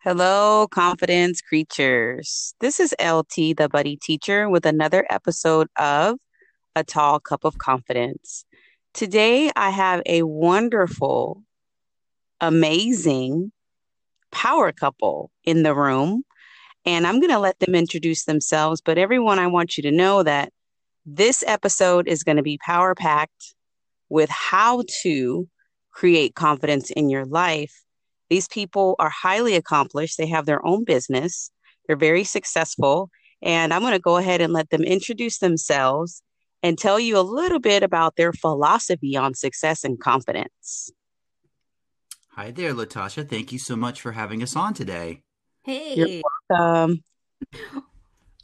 Hello, confidence creatures. This is LT, the buddy teacher, with another episode of A Tall Cup of Confidence. Today, I have a wonderful, amazing power couple in the room, and I'm going to let them introduce themselves. But everyone, I want you to know that this episode is going to be power packed with how to create confidence in your life these people are highly accomplished. They have their own business. They're very successful. And I'm going to go ahead and let them introduce themselves and tell you a little bit about their philosophy on success and confidence. Hi there, Latasha. Thank you so much for having us on today. Hey. You're welcome.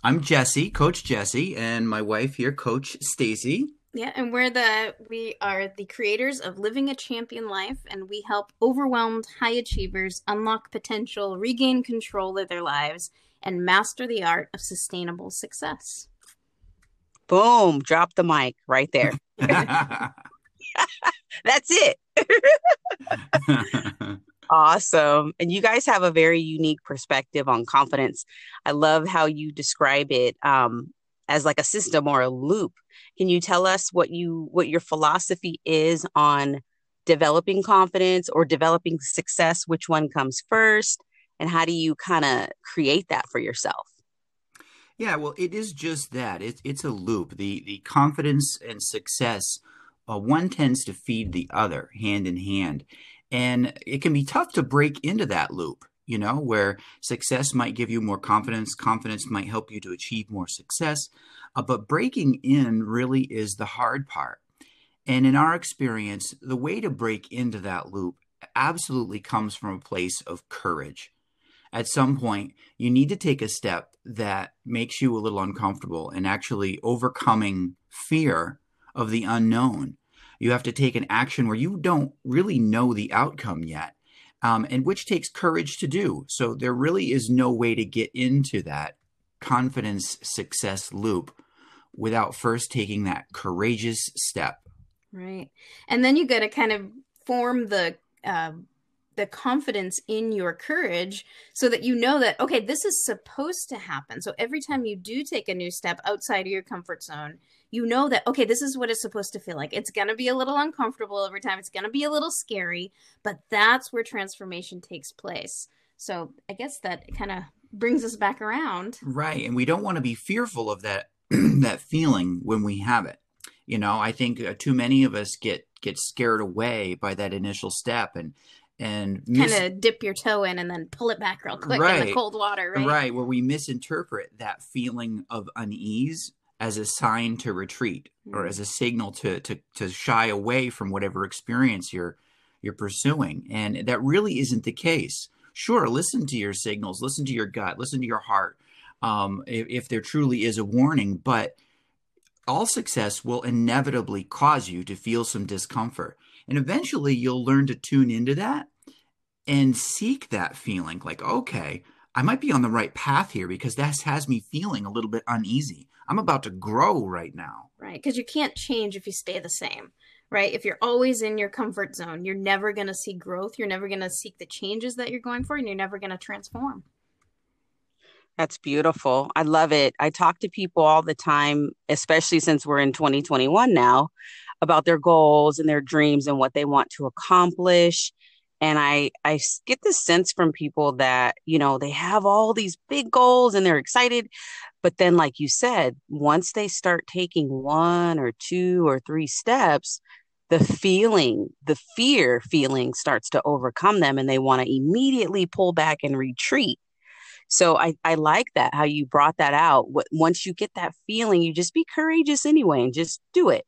I'm Jesse, Coach Jesse, and my wife here, Coach Stacy. Yeah, and we're the we are the creators of Living a Champion Life, and we help overwhelmed high achievers unlock potential, regain control of their lives, and master the art of sustainable success. Boom! Drop the mic right there. That's it. awesome. And you guys have a very unique perspective on confidence. I love how you describe it um, as like a system or a loop can you tell us what you what your philosophy is on developing confidence or developing success? Which one comes first? And how do you kind of create that for yourself? Yeah, well, it is just that. It's it's a loop. The the confidence and success, uh, one tends to feed the other hand in hand, and it can be tough to break into that loop. You know, where success might give you more confidence, confidence might help you to achieve more success. Uh, but breaking in really is the hard part. And in our experience, the way to break into that loop absolutely comes from a place of courage. At some point, you need to take a step that makes you a little uncomfortable and actually overcoming fear of the unknown. You have to take an action where you don't really know the outcome yet, um, and which takes courage to do. So there really is no way to get into that confidence success loop without first taking that courageous step. Right. And then you got to kind of form the uh, the confidence in your courage so that you know that okay this is supposed to happen. So every time you do take a new step outside of your comfort zone you know that okay this is what it's supposed to feel like. It's going to be a little uncomfortable every time. It's going to be a little scary but that's where transformation takes place. So i guess that kind of brings us back around. Right. And we don't want to be fearful of that that feeling when we have it. You know, I think uh, too many of us get get scared away by that initial step and and mis- kind of dip your toe in and then pull it back real quick right. in the cold water, right? Right, where we misinterpret that feeling of unease as a sign to retreat mm-hmm. or as a signal to to to shy away from whatever experience you're you're pursuing. And that really isn't the case. Sure, listen to your signals, listen to your gut, listen to your heart, um, if, if there truly is a warning. But all success will inevitably cause you to feel some discomfort. And eventually you'll learn to tune into that and seek that feeling like, okay, I might be on the right path here because that has me feeling a little bit uneasy. I'm about to grow right now. Right. Because you can't change if you stay the same. Right. If you're always in your comfort zone, you're never going to see growth. You're never going to seek the changes that you're going for, and you're never going to transform. That's beautiful. I love it. I talk to people all the time, especially since we're in 2021 now, about their goals and their dreams and what they want to accomplish. And I I get this sense from people that, you know, they have all these big goals and they're excited, but then like you said, once they start taking one or two or three steps, the feeling, the fear feeling starts to overcome them and they want to immediately pull back and retreat so I, I like that, how you brought that out. Once you get that feeling, you just be courageous anyway and just do it.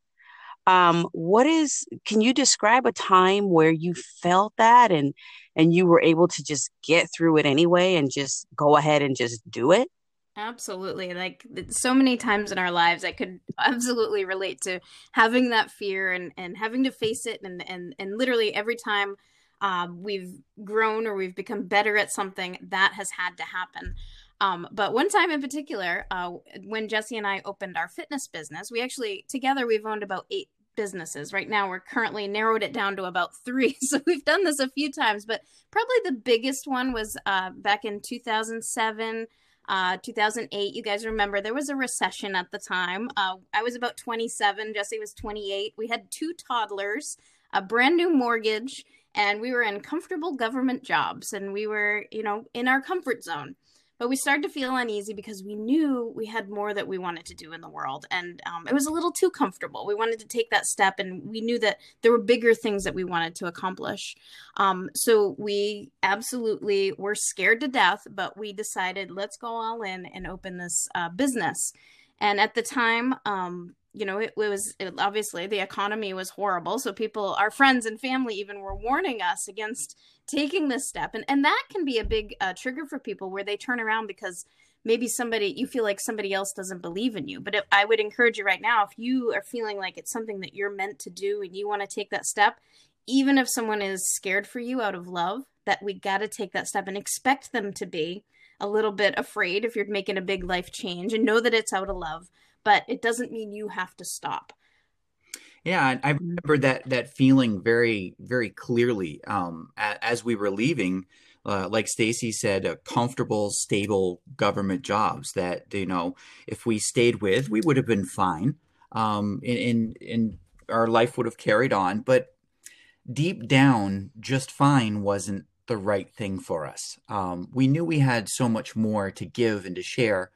Um, what is, can you describe a time where you felt that and, and you were able to just get through it anyway and just go ahead and just do it? Absolutely. Like so many times in our lives, I could absolutely relate to having that fear and, and having to face it. And, and, and literally every time um, we've grown or we've become better at something, that has had to happen. Um, but one time in particular, uh, when Jesse and I opened our fitness business, we actually together we've owned about eight businesses. Right now, we're currently narrowed it down to about three. So we've done this a few times, but probably the biggest one was uh, back in 2007. Uh, 2008, you guys remember there was a recession at the time. Uh, I was about 27, Jesse was 28. We had two toddlers, a brand new mortgage, and we were in comfortable government jobs and we were, you know, in our comfort zone. But we started to feel uneasy because we knew we had more that we wanted to do in the world. And um, it was a little too comfortable. We wanted to take that step, and we knew that there were bigger things that we wanted to accomplish. Um, so we absolutely were scared to death, but we decided let's go all in and open this uh, business. And at the time, um, you know, it, it was it, obviously the economy was horrible. So people, our friends and family, even were warning us against taking this step, and and that can be a big uh, trigger for people where they turn around because maybe somebody you feel like somebody else doesn't believe in you. But I would encourage you right now, if you are feeling like it's something that you're meant to do and you want to take that step, even if someone is scared for you out of love, that we got to take that step and expect them to be a little bit afraid if you're making a big life change and know that it's out of love but it doesn't mean you have to stop. Yeah, I remember that that feeling very very clearly um, as we were leaving. Uh, like Stacy said, uh, comfortable, stable government jobs that you know, if we stayed with, we would have been fine, um, and, and our life would have carried on. But deep down, just fine wasn't the right thing for us. Um, we knew we had so much more to give and to share,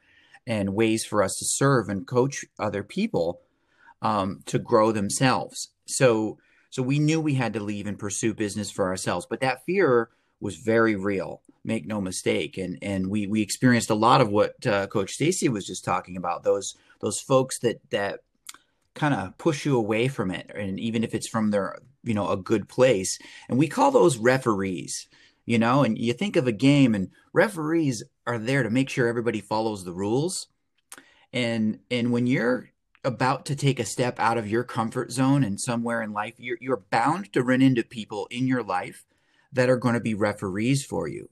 and ways for us to serve and coach other people um, to grow themselves. So, so we knew we had to leave and pursue business for ourselves, but that fear was very real. Make no mistake, and and we we experienced a lot of what uh, Coach Stacy was just talking about. Those those folks that that kind of push you away from it, and even if it's from their you know a good place, and we call those referees you know and you think of a game and referees are there to make sure everybody follows the rules. And and when you're about to take a step out of your comfort zone and somewhere in life you're you're bound to run into people in your life that are going to be referees for you.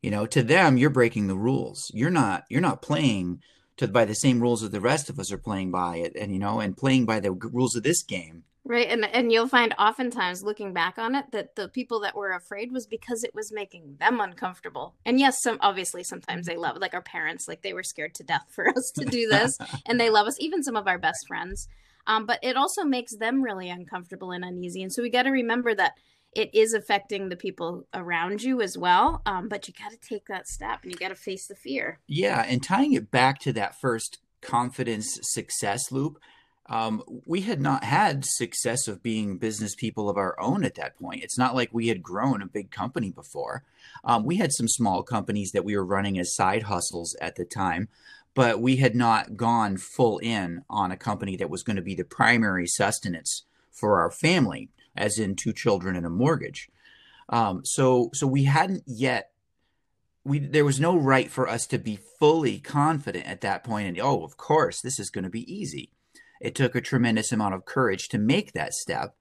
You know to them you're breaking the rules. You're not you're not playing to by the same rules that the rest of us are playing by it and you know and playing by the rules of this game Right. And and you'll find oftentimes looking back on it that the people that were afraid was because it was making them uncomfortable. And yes, some obviously sometimes they love like our parents, like they were scared to death for us to do this and they love us, even some of our best friends. Um, but it also makes them really uncomfortable and uneasy. And so we got to remember that it is affecting the people around you as well. Um, but you got to take that step and you got to face the fear. Yeah. And tying it back to that first confidence success loop, um, we had not had success of being business people of our own at that point. It's not like we had grown a big company before. Um, we had some small companies that we were running as side hustles at the time, but we had not gone full in on a company that was going to be the primary sustenance for our family, as in two children and a mortgage. Um, so, so we hadn't yet. We, there was no right for us to be fully confident at that point and oh of course this is going to be easy it took a tremendous amount of courage to make that step,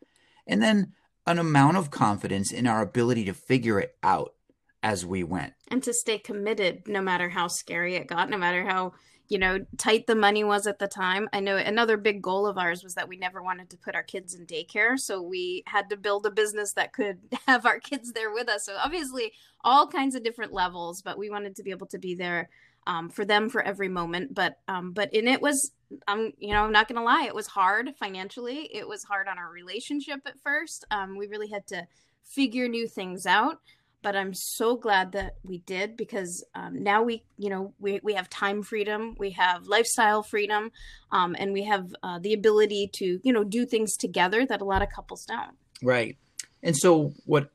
and then an amount of confidence in our ability to figure it out as we went. And to stay committed no matter how scary it got, no matter how, you know, tight the money was at the time. I know another big goal of ours was that we never wanted to put our kids in daycare. So we had to build a business that could have our kids there with us. So obviously, all kinds of different levels, but we wanted to be able to be there um, for them for every moment. But um, but in it was I'm you know I'm not gonna lie, it was hard financially. It was hard on our relationship at first. Um, we really had to figure new things out. But I'm so glad that we did because um, now we, you know, we, we have time freedom, we have lifestyle freedom, um, and we have uh, the ability to, you know, do things together that a lot of couples don't. Right. And so what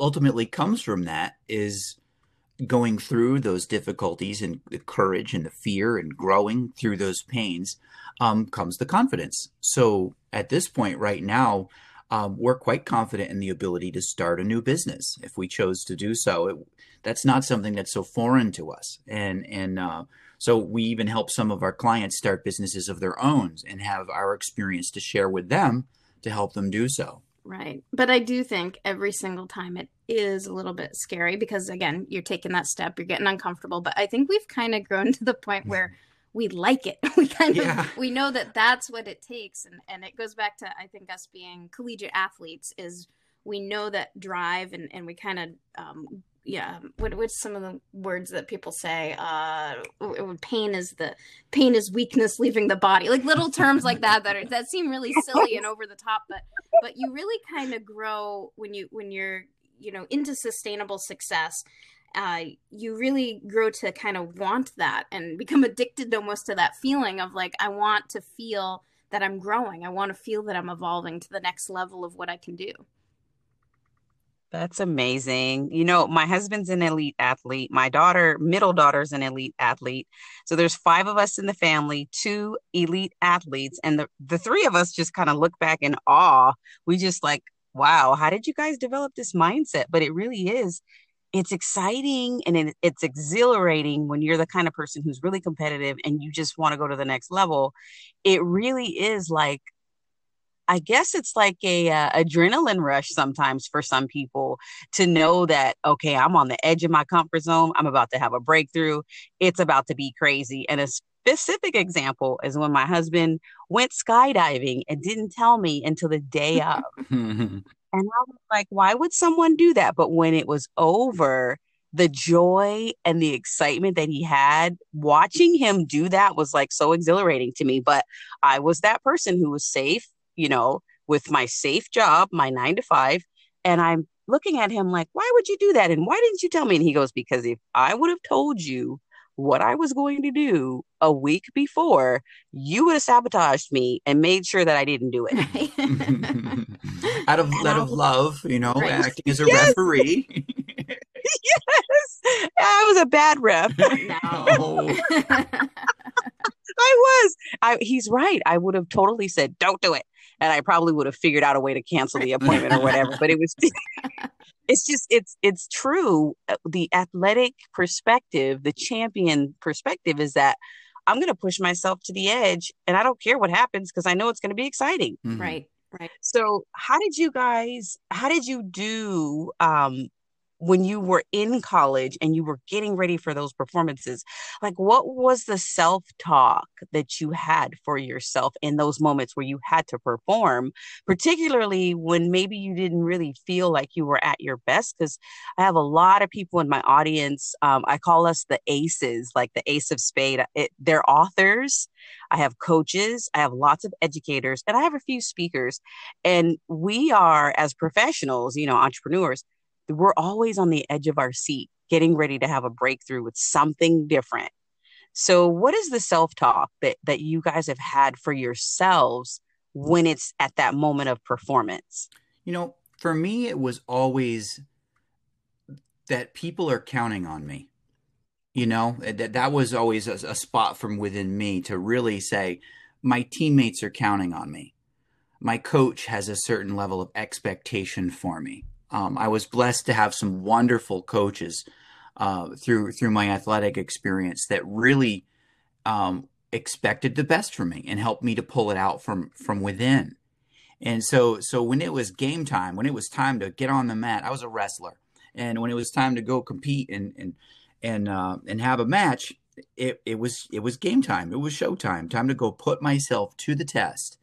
ultimately comes from that is going through those difficulties and the courage and the fear and growing through those pains um, comes the confidence. So at this point, right now, um, we're quite confident in the ability to start a new business if we chose to do so. It, that's not something that's so foreign to us, and and uh, so we even help some of our clients start businesses of their own and have our experience to share with them to help them do so. Right. But I do think every single time it is a little bit scary because, again, you're taking that step, you're getting uncomfortable. But I think we've kind of grown to the point where we like it. We kind yeah. of we know that that's what it takes, and and it goes back to I think us being collegiate athletes is we know that drive, and and we kind of um, yeah what what's some of the words that people say uh pain is the pain is weakness leaving the body like little terms like that that are, that seem really silly and over the top but but you really kind of grow when you when you're you know into sustainable success uh, you really grow to kind of want that and become addicted almost to that feeling of like I want to feel that I'm growing. I want to feel that I'm evolving to the next level of what I can do. That's amazing. You know, my husband's an elite athlete. My daughter, middle daughter's an elite athlete. So there's five of us in the family, two elite athletes, and the the three of us just kind of look back in awe. We just like, wow, how did you guys develop this mindset? But it really is it's exciting and it, it's exhilarating when you're the kind of person who's really competitive and you just want to go to the next level. It really is like I guess it's like a uh, adrenaline rush sometimes for some people to know that okay, I'm on the edge of my comfort zone. I'm about to have a breakthrough. It's about to be crazy. And a specific example is when my husband went skydiving and didn't tell me until the day of. And I was like, why would someone do that? But when it was over, the joy and the excitement that he had watching him do that was like so exhilarating to me. But I was that person who was safe, you know, with my safe job, my nine to five. And I'm looking at him like, why would you do that? And why didn't you tell me? And he goes, because if I would have told you what I was going to do a week before, you would have sabotaged me and made sure that I didn't do it. out of out of love, you know, right. acting as a yes. referee. yes, I was a bad ref. No. I was. I, he's right. I would have totally said, "Don't do it," and I probably would have figured out a way to cancel the appointment or whatever. But it was it's just it's it's true uh, the athletic perspective the champion perspective is that i'm going to push myself to the edge and i don't care what happens because i know it's going to be exciting mm-hmm. right right so how did you guys how did you do um when you were in college and you were getting ready for those performances like what was the self talk that you had for yourself in those moments where you had to perform? Particularly when maybe you didn't really feel like you were at your best because i have a lot of people in my audience um, i call us the aces like the ace of spade it, they're authors i have coaches i have lots of educators and i have a few speakers and we are as professionals you know entrepreneurs we're always on the edge of our seat, getting ready to have a breakthrough with something different. So, what is the self talk that, that you guys have had for yourselves when it's at that moment of performance? You know, for me, it was always that people are counting on me. You know, that, that was always a, a spot from within me to really say, my teammates are counting on me. My coach has a certain level of expectation for me um, I was blessed to have some wonderful coaches uh, through through my athletic experience that really um, expected the best from me and helped me to pull it out from from within. And so so when it was game time, when it was time to get on the mat, I was a wrestler, and when it was time to go compete and and and uh, and have a match, it it was it was game time. It was show time. Time to go put myself to the test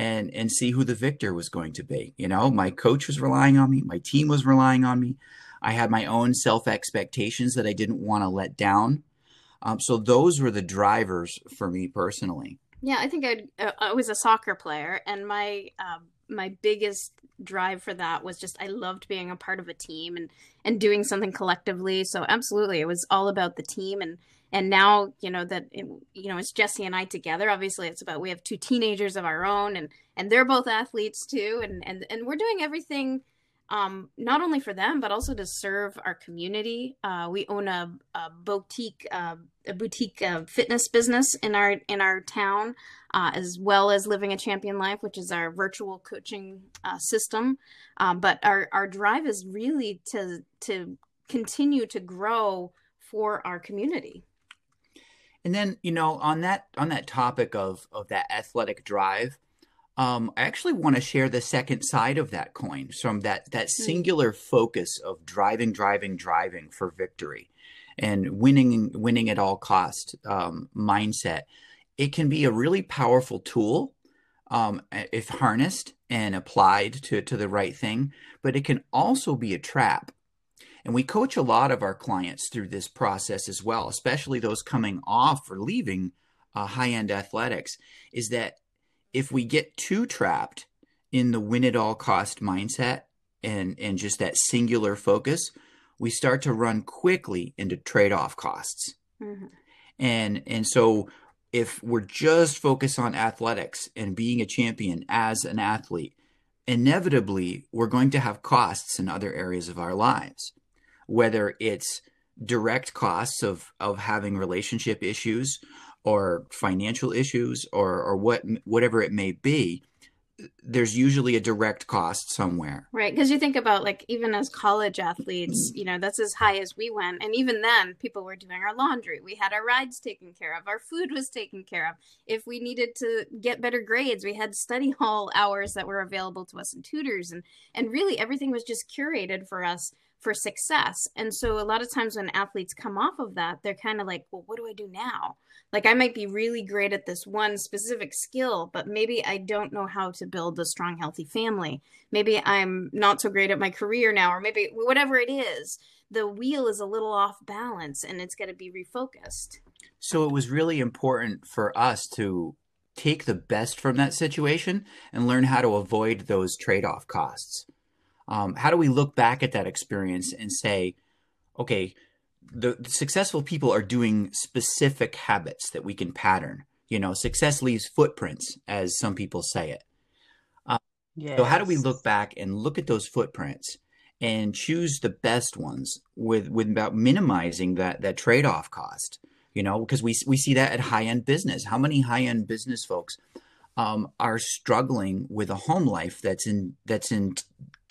and and see who the victor was going to be. You know, my coach was relying on me, my team was relying on me. I had my own self expectations that I didn't want to let down. Um, so those were the drivers for me personally. Yeah, I think I'd, uh, I was a soccer player, and my um, my biggest drive for that was just I loved being a part of a team and and doing something collectively. So absolutely, it was all about the team and and now you know that it, you know it's Jesse and I together. Obviously, it's about we have two teenagers of our own, and and they're both athletes too, and and and we're doing everything. Um, not only for them, but also to serve our community. Uh, we own a, a boutique, uh, a boutique uh, fitness business in our in our town, uh, as well as living a champion life, which is our virtual coaching uh, system. Um, but our our drive is really to to continue to grow for our community. And then, you know, on that on that topic of of that athletic drive, um, I actually want to share the second side of that coin from that that hmm. singular focus of driving, driving, driving for victory, and winning, winning at all cost um, mindset. It can be a really powerful tool um, if harnessed and applied to to the right thing, but it can also be a trap. And we coach a lot of our clients through this process as well, especially those coming off or leaving uh, high end athletics. Is that if we get too trapped in the win at all cost mindset and and just that singular focus, we start to run quickly into trade off costs. Mm-hmm. And and so if we're just focused on athletics and being a champion as an athlete, inevitably we're going to have costs in other areas of our lives, whether it's direct costs of of having relationship issues or financial issues or or what whatever it may be there's usually a direct cost somewhere. Right because you think about like even as college athletes mm. you know that's as high as we went and even then people were doing our laundry we had our rides taken care of our food was taken care of. If we needed to get better grades we had study hall hours that were available to us and tutors and and really everything was just curated for us for success and so a lot of times when athletes come off of that they're kind of like well what do i do now like I might be really great at this one specific skill, but maybe I don't know how to build a strong, healthy family. Maybe I'm not so great at my career now, or maybe whatever it is, the wheel is a little off balance and it's got to be refocused. So it was really important for us to take the best from that situation and learn how to avoid those trade off costs. Um, how do we look back at that experience and say, okay, the, the successful people are doing specific habits that we can pattern. You know, success leaves footprints, as some people say it. yes. So, how do we look back and look at those footprints and choose the best ones with without minimizing that that trade off cost? You know, because we we see that at high end business. How many high end business folks um, are struggling with a home life that's in that's in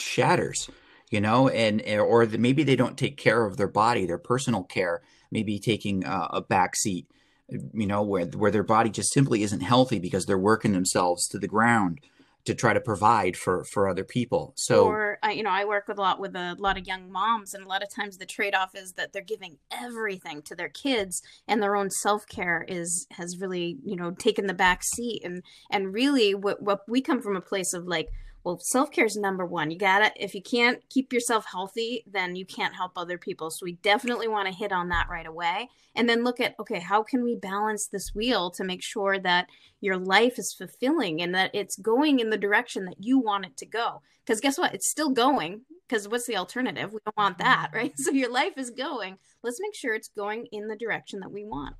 shatters? you know, and or the, maybe they don't take care of their body, their personal care, maybe taking uh, a back seat, you know, where where their body just simply isn't healthy because they're working themselves to the ground to try to provide for for other people. So, or you know, I work with a lot with a lot of young moms, and a lot of times the trade off is that they're giving everything to their kids, and their own self care is has really you know taken the back seat, and and really what what we come from a place of like well self-care is number one. You gotta if you can't keep yourself healthy then you can't help other people. So we definitely want to hit on that right away. And then look at okay how can we balance this wheel to make sure that your life is fulfilling and that it's going in the direction that you want it to go? Because guess what? It's still going. Because what's the alternative? We don't want that right? So your life is going. Let's make sure it's going in the direction that we want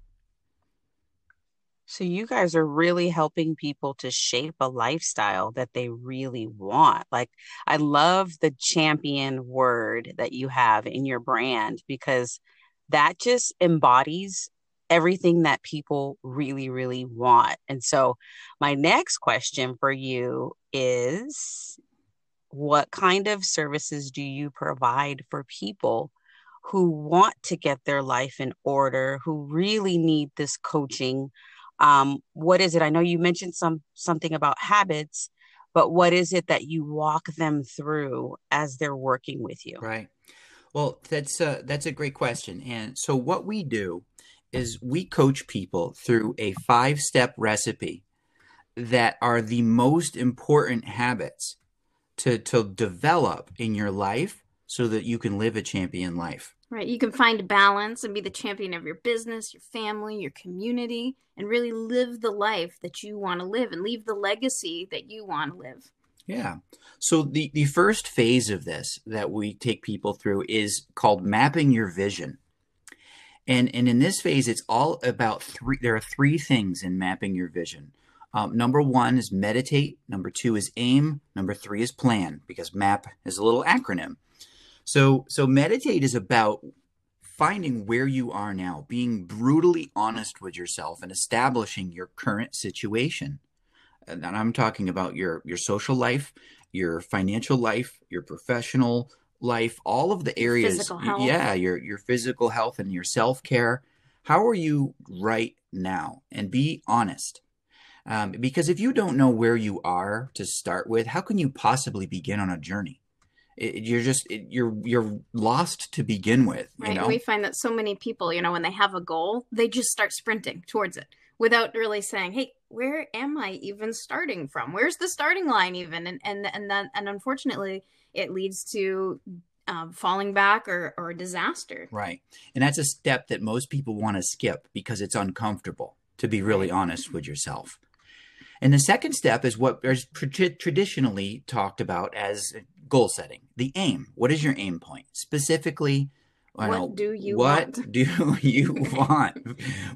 so you guys are really helping people to shape a lifestyle that they really want. Like I love the champion word that you have in your brand because that just embodies everything that people really really want. And so my next question for you is what kind of services do you provide for people who want to get their life in order, who really need this coaching um, what is it? I know you mentioned some something about habits but what is it that you walk them through as they're working with you? Right. Well that's a, that's a great question. And so what we do is we coach people through a five step recipe that are the most important habits to, to develop in your life so that you can live a champion life Right. You can find balance and be the champion of your business, your family, your community, and really live the life that you want to live and leave the legacy that you want to live. Yeah. So the, the first phase of this that we take people through is called mapping your vision. And, and in this phase, it's all about three. There are three things in mapping your vision. Um, number one is meditate. Number two is aim. Number three is plan, because MAP is a little acronym. So so meditate is about finding where you are now, being brutally honest with yourself and establishing your current situation. And I'm talking about your your social life, your financial life, your professional life, all of the areas. Yeah, your your physical health and your self-care. How are you right now? And be honest. Um, because if you don't know where you are to start with, how can you possibly begin on a journey? It, you're just it, you're you're lost to begin with. Right. know? we find that so many people, you know, when they have a goal, they just start sprinting towards it without really saying, "Hey, where am I even starting from? Where's the starting line even?" And and and then and unfortunately, it leads to um, falling back or or disaster. Right, and that's a step that most people want to skip because it's uncomfortable. To be really honest with yourself. And the second step is what is traditionally talked about as goal setting, the aim. What is your aim point? Specifically, what know, do you what want? do you want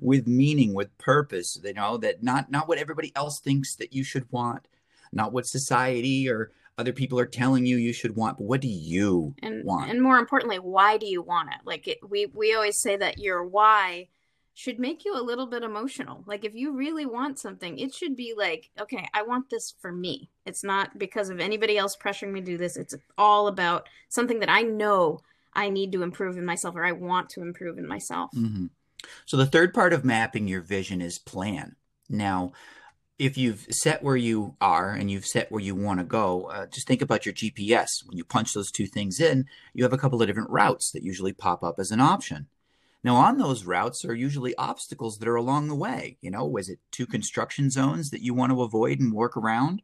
with meaning, with purpose? You know, that not not what everybody else thinks that you should want, not what society or other people are telling you you should want, but what do you and, want? And more importantly, why do you want it? Like it, we we always say that your why should make you a little bit emotional. Like if you really want something, it should be like, okay, I want this for me. It's not because of anybody else pressuring me to do this. It's all about something that I know I need to improve in myself or I want to improve in myself. Mm-hmm. So the third part of mapping your vision is plan. Now, if you've set where you are and you've set where you want to go, uh, just think about your GPS. When you punch those two things in, you have a couple of different routes that usually pop up as an option. Now, on those routes are usually obstacles that are along the way. You know, is it two construction zones that you want to avoid and work around?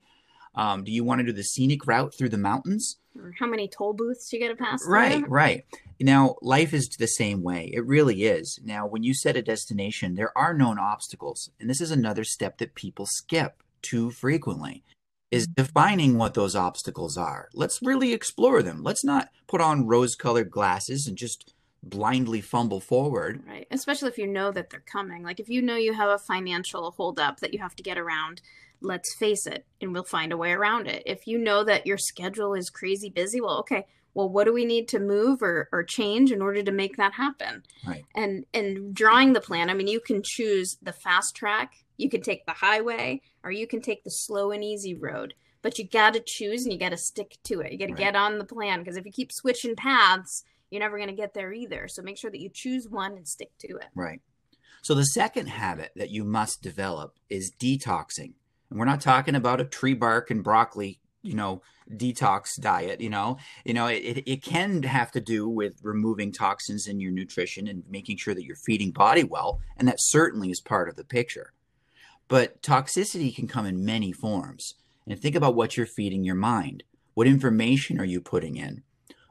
Um, do you want to do the scenic route through the mountains? How many toll booths you got to pass? Right, right. Now, life is the same way. It really is. Now, when you set a destination, there are known obstacles. And this is another step that people skip too frequently is mm-hmm. defining what those obstacles are. Let's really explore them. Let's not put on rose colored glasses and just blindly fumble forward. Right. Especially if you know that they're coming. Like if you know you have a financial holdup that you have to get around, let's face it, and we'll find a way around it. If you know that your schedule is crazy busy, well, okay, well, what do we need to move or, or change in order to make that happen? Right. And and drawing the plan, I mean, you can choose the fast track, you can take the highway, or you can take the slow and easy road. But you got to choose and you got to stick to it. You got to right. get on the plan because if you keep switching paths, you're never going to get there either. So make sure that you choose one and stick to it. Right. So the second habit that you must develop is detoxing. And we're not talking about a tree bark and broccoli, you know, detox diet, you know. You know, it, it can have to do with removing toxins in your nutrition and making sure that you're feeding body well, and that certainly is part of the picture. But toxicity can come in many forms. And think about what you're feeding your mind. What information are you putting in?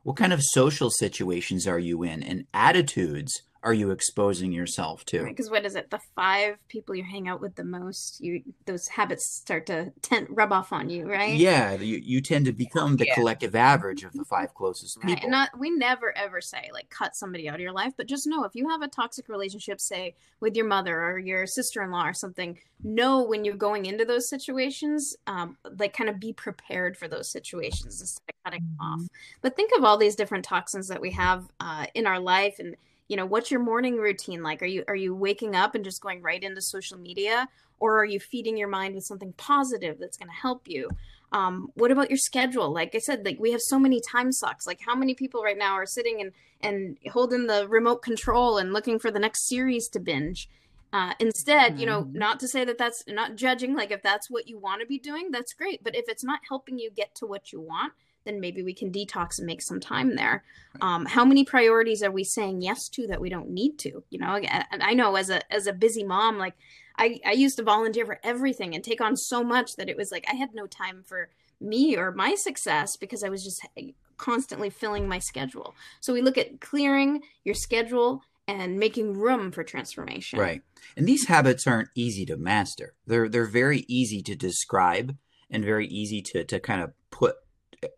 What kind of social situations are you in? And attitudes are you exposing yourself to? Because right, what is it? The five people you hang out with the most, you those habits start to tent, rub off on you, right? Yeah, you, you tend to become the yeah. collective average of the five closest people. Right. And not we never ever say like cut somebody out of your life, but just know if you have a toxic relationship, say with your mother or your sister in law or something, know when you're going into those situations, um, like kind of be prepared for those situations instead of cutting mm-hmm. off. But think of all these different toxins that we have uh, in our life and you know what's your morning routine like? Are you are you waking up and just going right into social media or are you feeding your mind with something positive that's going to help you? Um, what about your schedule? Like i said like we have so many time sucks like how many people right now are sitting and and holding the remote control and looking for the next series to binge? Uh, instead mm-hmm. you know mm-hmm. not to say that that's not judging like if that's what you want to be doing that's great. But if it's not helping you get to what you want then maybe we can detox and make some time there. Um, how many priorities are we saying yes to that we don't need to? You know, and I know as a as a busy mom, like I I used to volunteer for everything and take on so much that it was like I had no time for me or my success because I was just constantly filling my schedule. So we look at clearing your schedule and making room for transformation. Right. And these habits aren't easy to master. They're they're very easy to describe and very easy to to kind of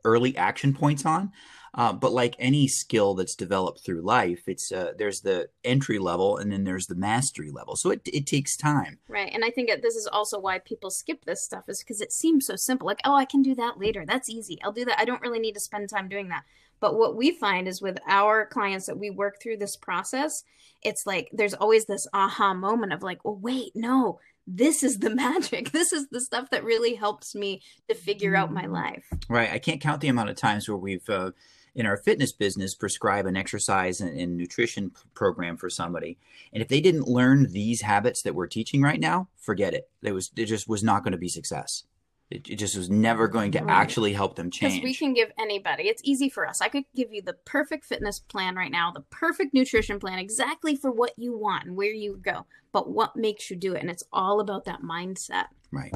early action points on. Uh, but like any skill that's developed through life, it's uh, there's the entry level and then there's the mastery level. So it it takes time. Right, and I think that this is also why people skip this stuff is because it seems so simple. Like, oh, I can do that later. That's easy. I'll do that. I don't really need to spend time doing that. But what we find is with our clients that we work through this process, it's like there's always this aha moment of like, well, wait, no, this is the magic. This is the stuff that really helps me to figure out my life. Right. I can't count the amount of times where we've uh, in our fitness business prescribe an exercise and, and nutrition program for somebody, and if they didn't learn these habits that we're teaching right now, forget it. It was it just was not going to be success. It, it just was never going to Right. actually help them change. Because we can give anybody, it's easy for us. I could give you the perfect fitness plan right now, the perfect nutrition plan, exactly for what you want and where you go. But what makes you do it? And it's all about that mindset. Right.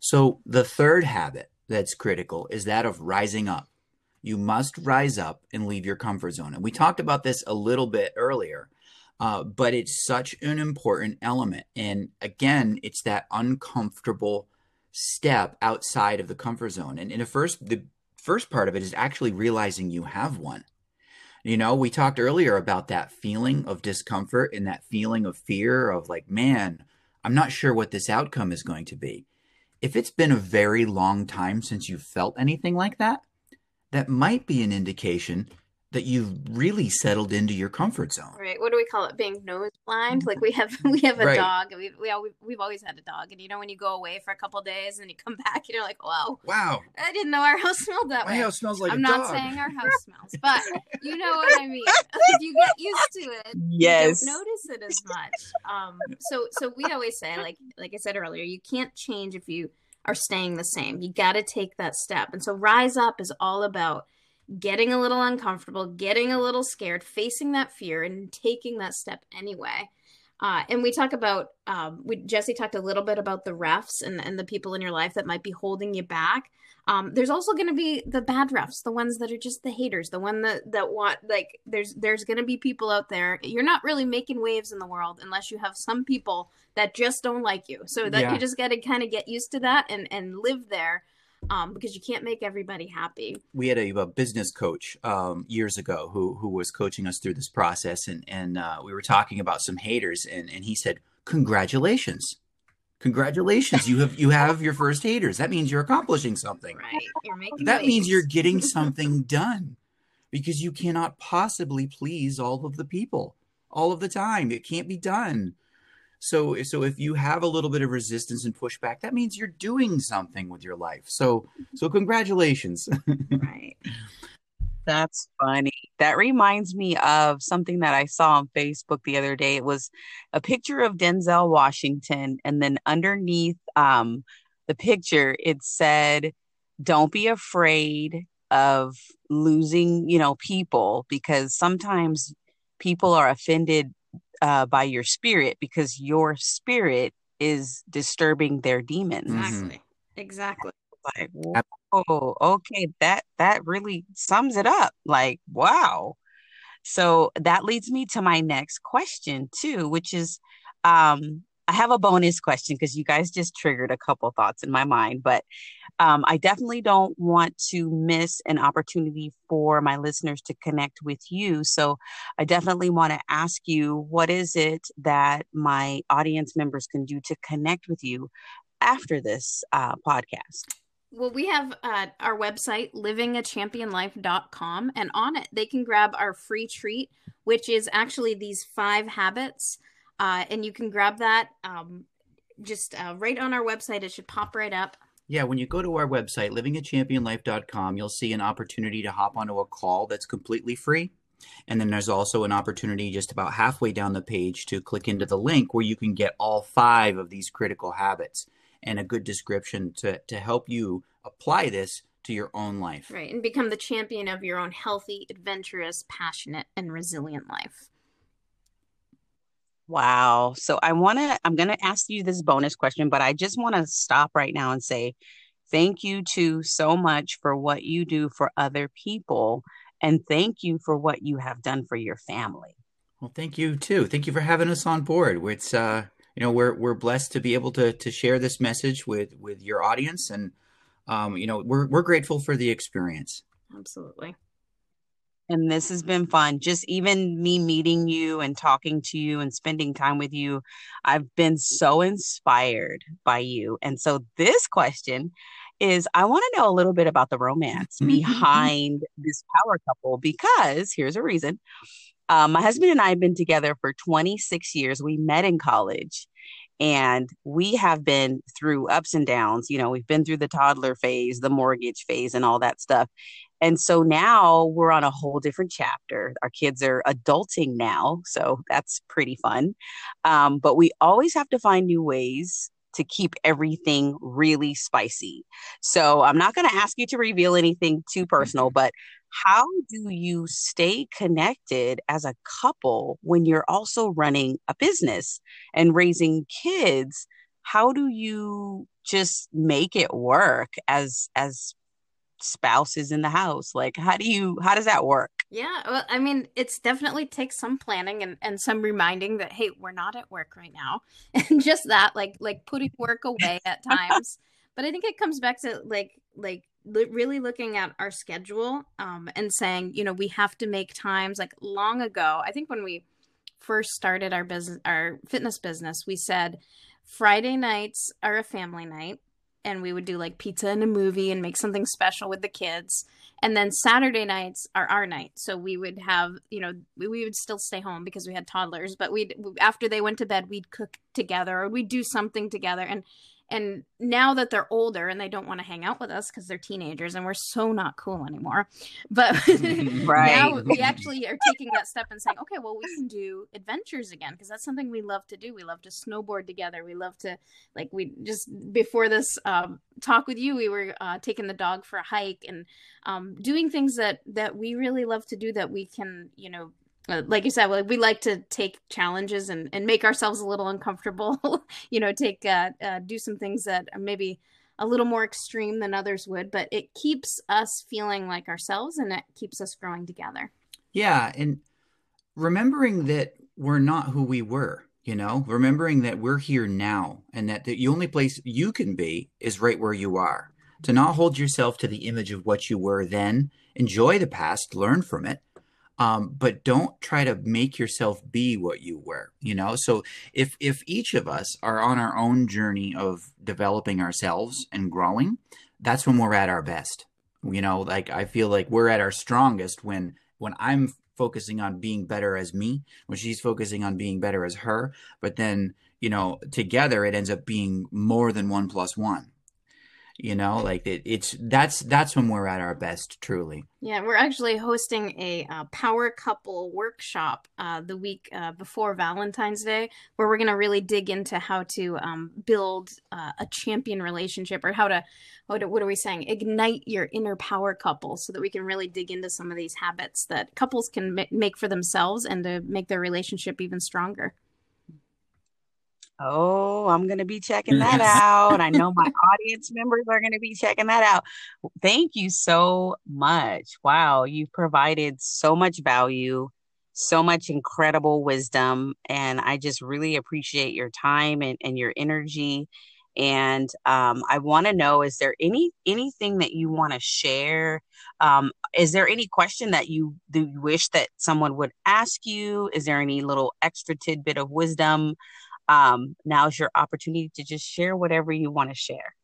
So the third habit that's critical is that of rising up. You must rise up and leave your comfort zone. And we talked about this a little bit earlier, uh, but it's such an important element. And again, it's that uncomfortable step outside of the comfort zone. And in the first, the first part of it is actually realizing you have one. You know, we talked earlier about that feeling of discomfort and that feeling of fear of like, man, I'm not sure what this outcome is going to be. If it's been a very long time since you've felt anything like that, that might be an indication that you've really settled into your comfort zone. Right. What do we call it? Being nose blind. Like we have we have a Right. dog. We we al- we've always had a dog, and you know when you go away for a couple days and you come back, and you're like, "Wow, Wow, I didn't know our house smelled that my way." house smells like dog. I'm not dog. saying our house smells, but you know what I mean. if you get used to it, Yes. you don't notice it as much. Um, so so we always say, like like I said earlier, you can't change if you are staying the same. You got to take that step. And so rise up is all about getting a little uncomfortable, getting a little scared, facing that fear, and taking that step anyway. Uh, and we talk about, um, we, Jesse talked a little bit about the refs and, and the people in your life that might be holding you back. Um, there's also going to be the bad refs, the ones that are just the haters, the one that that want like there's there's going to be people out there. You're not really making waves in the world unless you have some people that just don't like you. So that Yeah. you just got to kind of get used to that and and live there, um, because you can't make everybody happy. we had a, a business coach um, years ago who who was coaching us through this process, and and uh, we were talking about some haters, and and he said, "Congratulations, congratulations! You have you have your first haters. That means you're accomplishing something. Right? You're making That means you're getting something done, because you cannot possibly please all of the people all of the time. It can't be done." So, so if you have a little bit of resistance and pushback, that means you're doing something with your life. So, so congratulations. right. That's funny. That reminds me of something that I saw on Facebook the other day. It was a picture of Denzel Washington, and then underneath um, the picture, it said, Don't be afraid of losing, you know, people, because sometimes people are offended uh, by your spirit because your spirit is disturbing their demons. Mhm. Exactly. Exactly. Like, whoa, okay, that that really sums it up. Like, wow. So that leads me to my next question too, which is um I have a bonus question because you guys just triggered a couple thoughts in my mind, but um, I definitely don't want to miss an opportunity for my listeners to connect with you. So I definitely want to ask you what is it that my audience members can do to connect with you after this uh, podcast? Well, we have uh, our website, livingachampionlife.com, and on it, they can grab our free treat, which is actually these five habits. Uh, and you can grab that um, just uh, right on our website. It should pop right up. Yeah, when you go to our website, livingachampionlife.com, you'll see an opportunity to hop onto a call that's completely free. And then there's also an opportunity just about halfway down the page to click into the link where you can get all five of these critical habits and a good description to, to help you apply this to your own life. Right. And become the champion of your own healthy, adventurous, passionate, and resilient life. Wow. So I want to, I'm going to ask you this bonus question, but I just want to stop right now and say thank you to so much for what you do for other people. And thank you for what you have done for your family. Well, thank you too. Thank you for having us on board. It's uh, you know, we're we're blessed to be able to to share this message with with your audience, and um, you know, we're we're grateful for the experience. Absolutely. And this has been fun. Just even me meeting you and talking to you and spending time with you, I've been so inspired by you. And so this question is I want to know a little bit about the romance mm-hmm, mm-hmm, mm-hmm. behind this power couple because here's a reason. Um, my husband and I have been together for 26 years. We met in college and we have been through ups and downs. You know, we've been through the toddler phase, the mortgage phase, and all that stuff. And so now we're on a whole different chapter. Our kids are adulting now, so that's pretty fun. Um, but we always have to find new ways to keep everything really spicy. So I'm not going to ask you to reveal anything too personal, but how do you stay connected as a couple when you're also running a business and raising kids? How do you just make it work as as spouses in the house? Like how do you how does that work? Yeah, well, I mean, it's definitely takes some planning and, and some reminding that hey, we're not at work right now, and just that, like like putting work away at times. but I think it comes back to like like really looking at our schedule um, and saying, you know, we have to make times. Like long ago, I think when we first started our business, our fitness business, we said Friday nights are a family night and we would do like pizza and a movie and make something special with the kids. And then Saturday nights are our night. So we would have, you know, we, we would still stay home because we had toddlers, but we'd, after they went to bed, we'd cook together or we'd do something together. And and now that they're older and they don't want to hang out with us because they're teenagers and we're so not cool anymore but right. now we actually are taking that step and saying okay well we can do adventures again because that's something we love to do we love to snowboard together we love to like we just before this um, talk with you we were uh, taking the dog for a hike and um, doing things that that we really love to do that we can you know uh, like you said, we like to take challenges and, and make ourselves a little uncomfortable. you know, take uh, uh, do some things that maybe a little more extreme than others would, but it keeps us feeling like ourselves and it keeps us growing together. Yeah, and remembering that we're not who we were. You know, remembering that we're here now, and that the only place you can be is right where you are. To not hold yourself to the image of what you were then. Enjoy the past, learn from it, um, but don't try to make yourself be what you were you know? So if if each of us are on our own journey of developing ourselves and growing that's when we're at our best you know? Like i feel like we're at our strongest when when i'm focusing on being better as me when she's focusing on being better as her but then you know together it ends up being more than one plus one you know like it, it's that's that's when we're at our best truly. Yeah we're actually hosting a uh, power couple workshop uh, the week uh, before valentine's day where we're going to really dig into how to um, build uh, a champion relationship or how to what, what are we saying? Ignite your inner power couple so that we can really dig into some of these habits that couples can m- make for themselves and to make their relationship even stronger Oh, I'm going to be checking that out. I know my audience members are going to be checking that out. Thank you so much. Wow, you've provided so much value, so much incredible wisdom. And I just really appreciate your time and, and your energy. And um, I want to know: Is there any anything that you want to share? Um, is there any question that you do you wish that someone would ask you? Is there any little extra tidbit of wisdom um, now's your opportunity to just share whatever you want to share.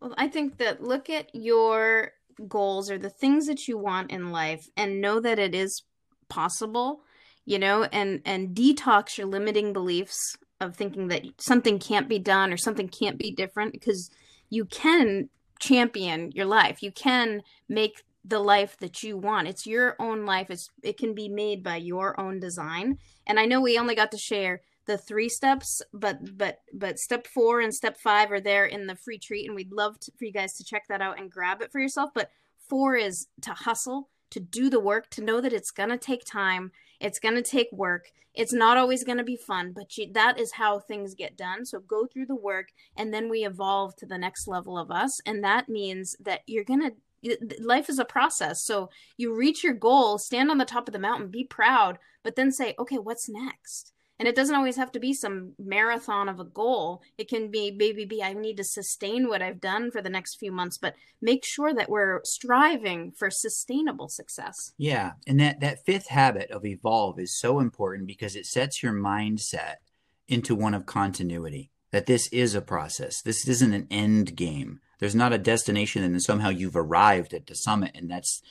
Well, I think that look at your goals or the things that you want in life and know that it is possible, you know, and and detox your limiting beliefs of thinking that something can't be done or something can't be different because you can champion your life. You can make the life that you want. It's your own life. It's it can be made by your own design. And I know we only got to share the three steps but but but step four and step five are there in the free treat and we'd love to, for you guys to check that out and grab it for yourself. But four is to hustle to do the work to know that it's going to take time it's going to take work it's not always going to be fun but you, that is how things get done. So go through the work and then we evolve to the next level of us and that means that you're going to life is a process. So you reach your goal stand on the top of the mountain be proud but then say okay what's next and it doesn't always have to be some marathon of a goal. It can be maybe be i need to sustain what i've done for the next few months but make sure that we're striving for sustainable success. Yeah and that that fifth habit of evolve is so important because it sets your mindset into one of continuity that this is a process. This isn't an end game. There's not a destination and then somehow you've arrived at the summit and that's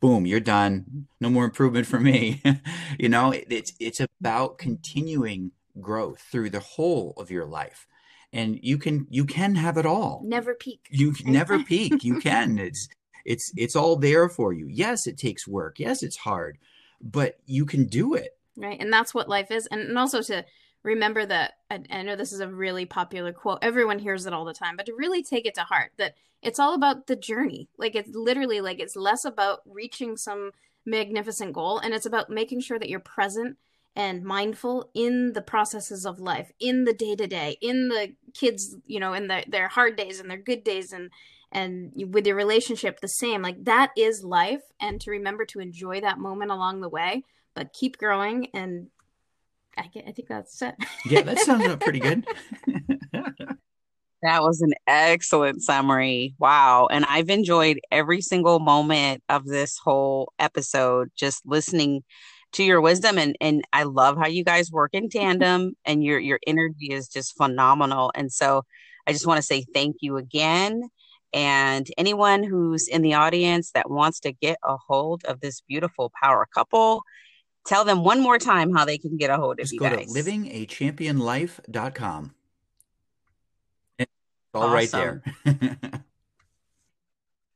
boom, you're done. No more improvement for me. you know, it, it's it's about continuing growth through the whole of your life. And you can you can have it all. Never peak. You never peak. You can. It's It's it's all there for you. Yes, it takes work. Yes, it's hard, but you can do it. Right. And that's what life is. And, and also to remember that I, know this is a really popular quote. Everyone hears it all the time, but to really take it to heart that it's all about the journey. Like it's literally like it's less about reaching some magnificent goal and it's about making sure that you're present and mindful in the processes of life, in the day to day, in the kids, you know, in the, their hard days and their good days and and with your relationship the same. Like that is life and to remember to enjoy that moment along the way, but keep growing and I, get, I think that's it. yeah, that sounds up pretty good. that was an excellent summary. Wow. And I've enjoyed every single moment of this whole episode, just listening to your wisdom and and I love how you guys work in tandem and your your energy is just phenomenal. And so I just want to say thank you again. And anyone who's in the audience that wants to get a hold of this beautiful power couple, tell them one more time how they can get a hold of Just you go guys. to livingachampionlife.com. It's all awesome. right there.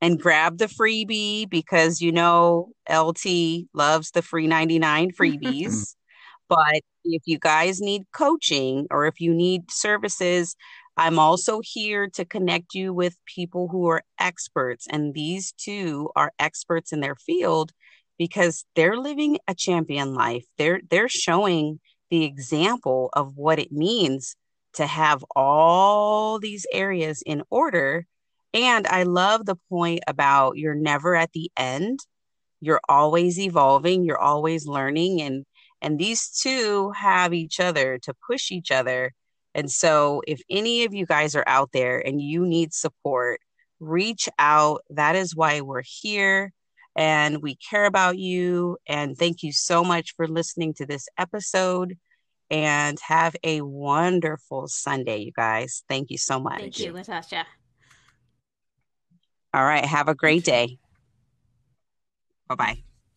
and grab the freebie because you know LT loves the free 99 freebies. but if you guys need coaching or if you need services, I'm also here to connect you with people who are experts. And these two are experts in their field because they're living a champion life. They're they're showing the example of what it means to have all these areas in order. And I love the point about you're never at the end. You're always evolving, you're always learning and and these two have each other to push each other. And so if any of you guys are out there and you need support, reach out. That is why we're here and we care about you. And thank you so much for listening to this episode. And have a wonderful Sunday, you guys. Thank you so much. Thank you, Natasha. All right. Have a great day. Bye bye.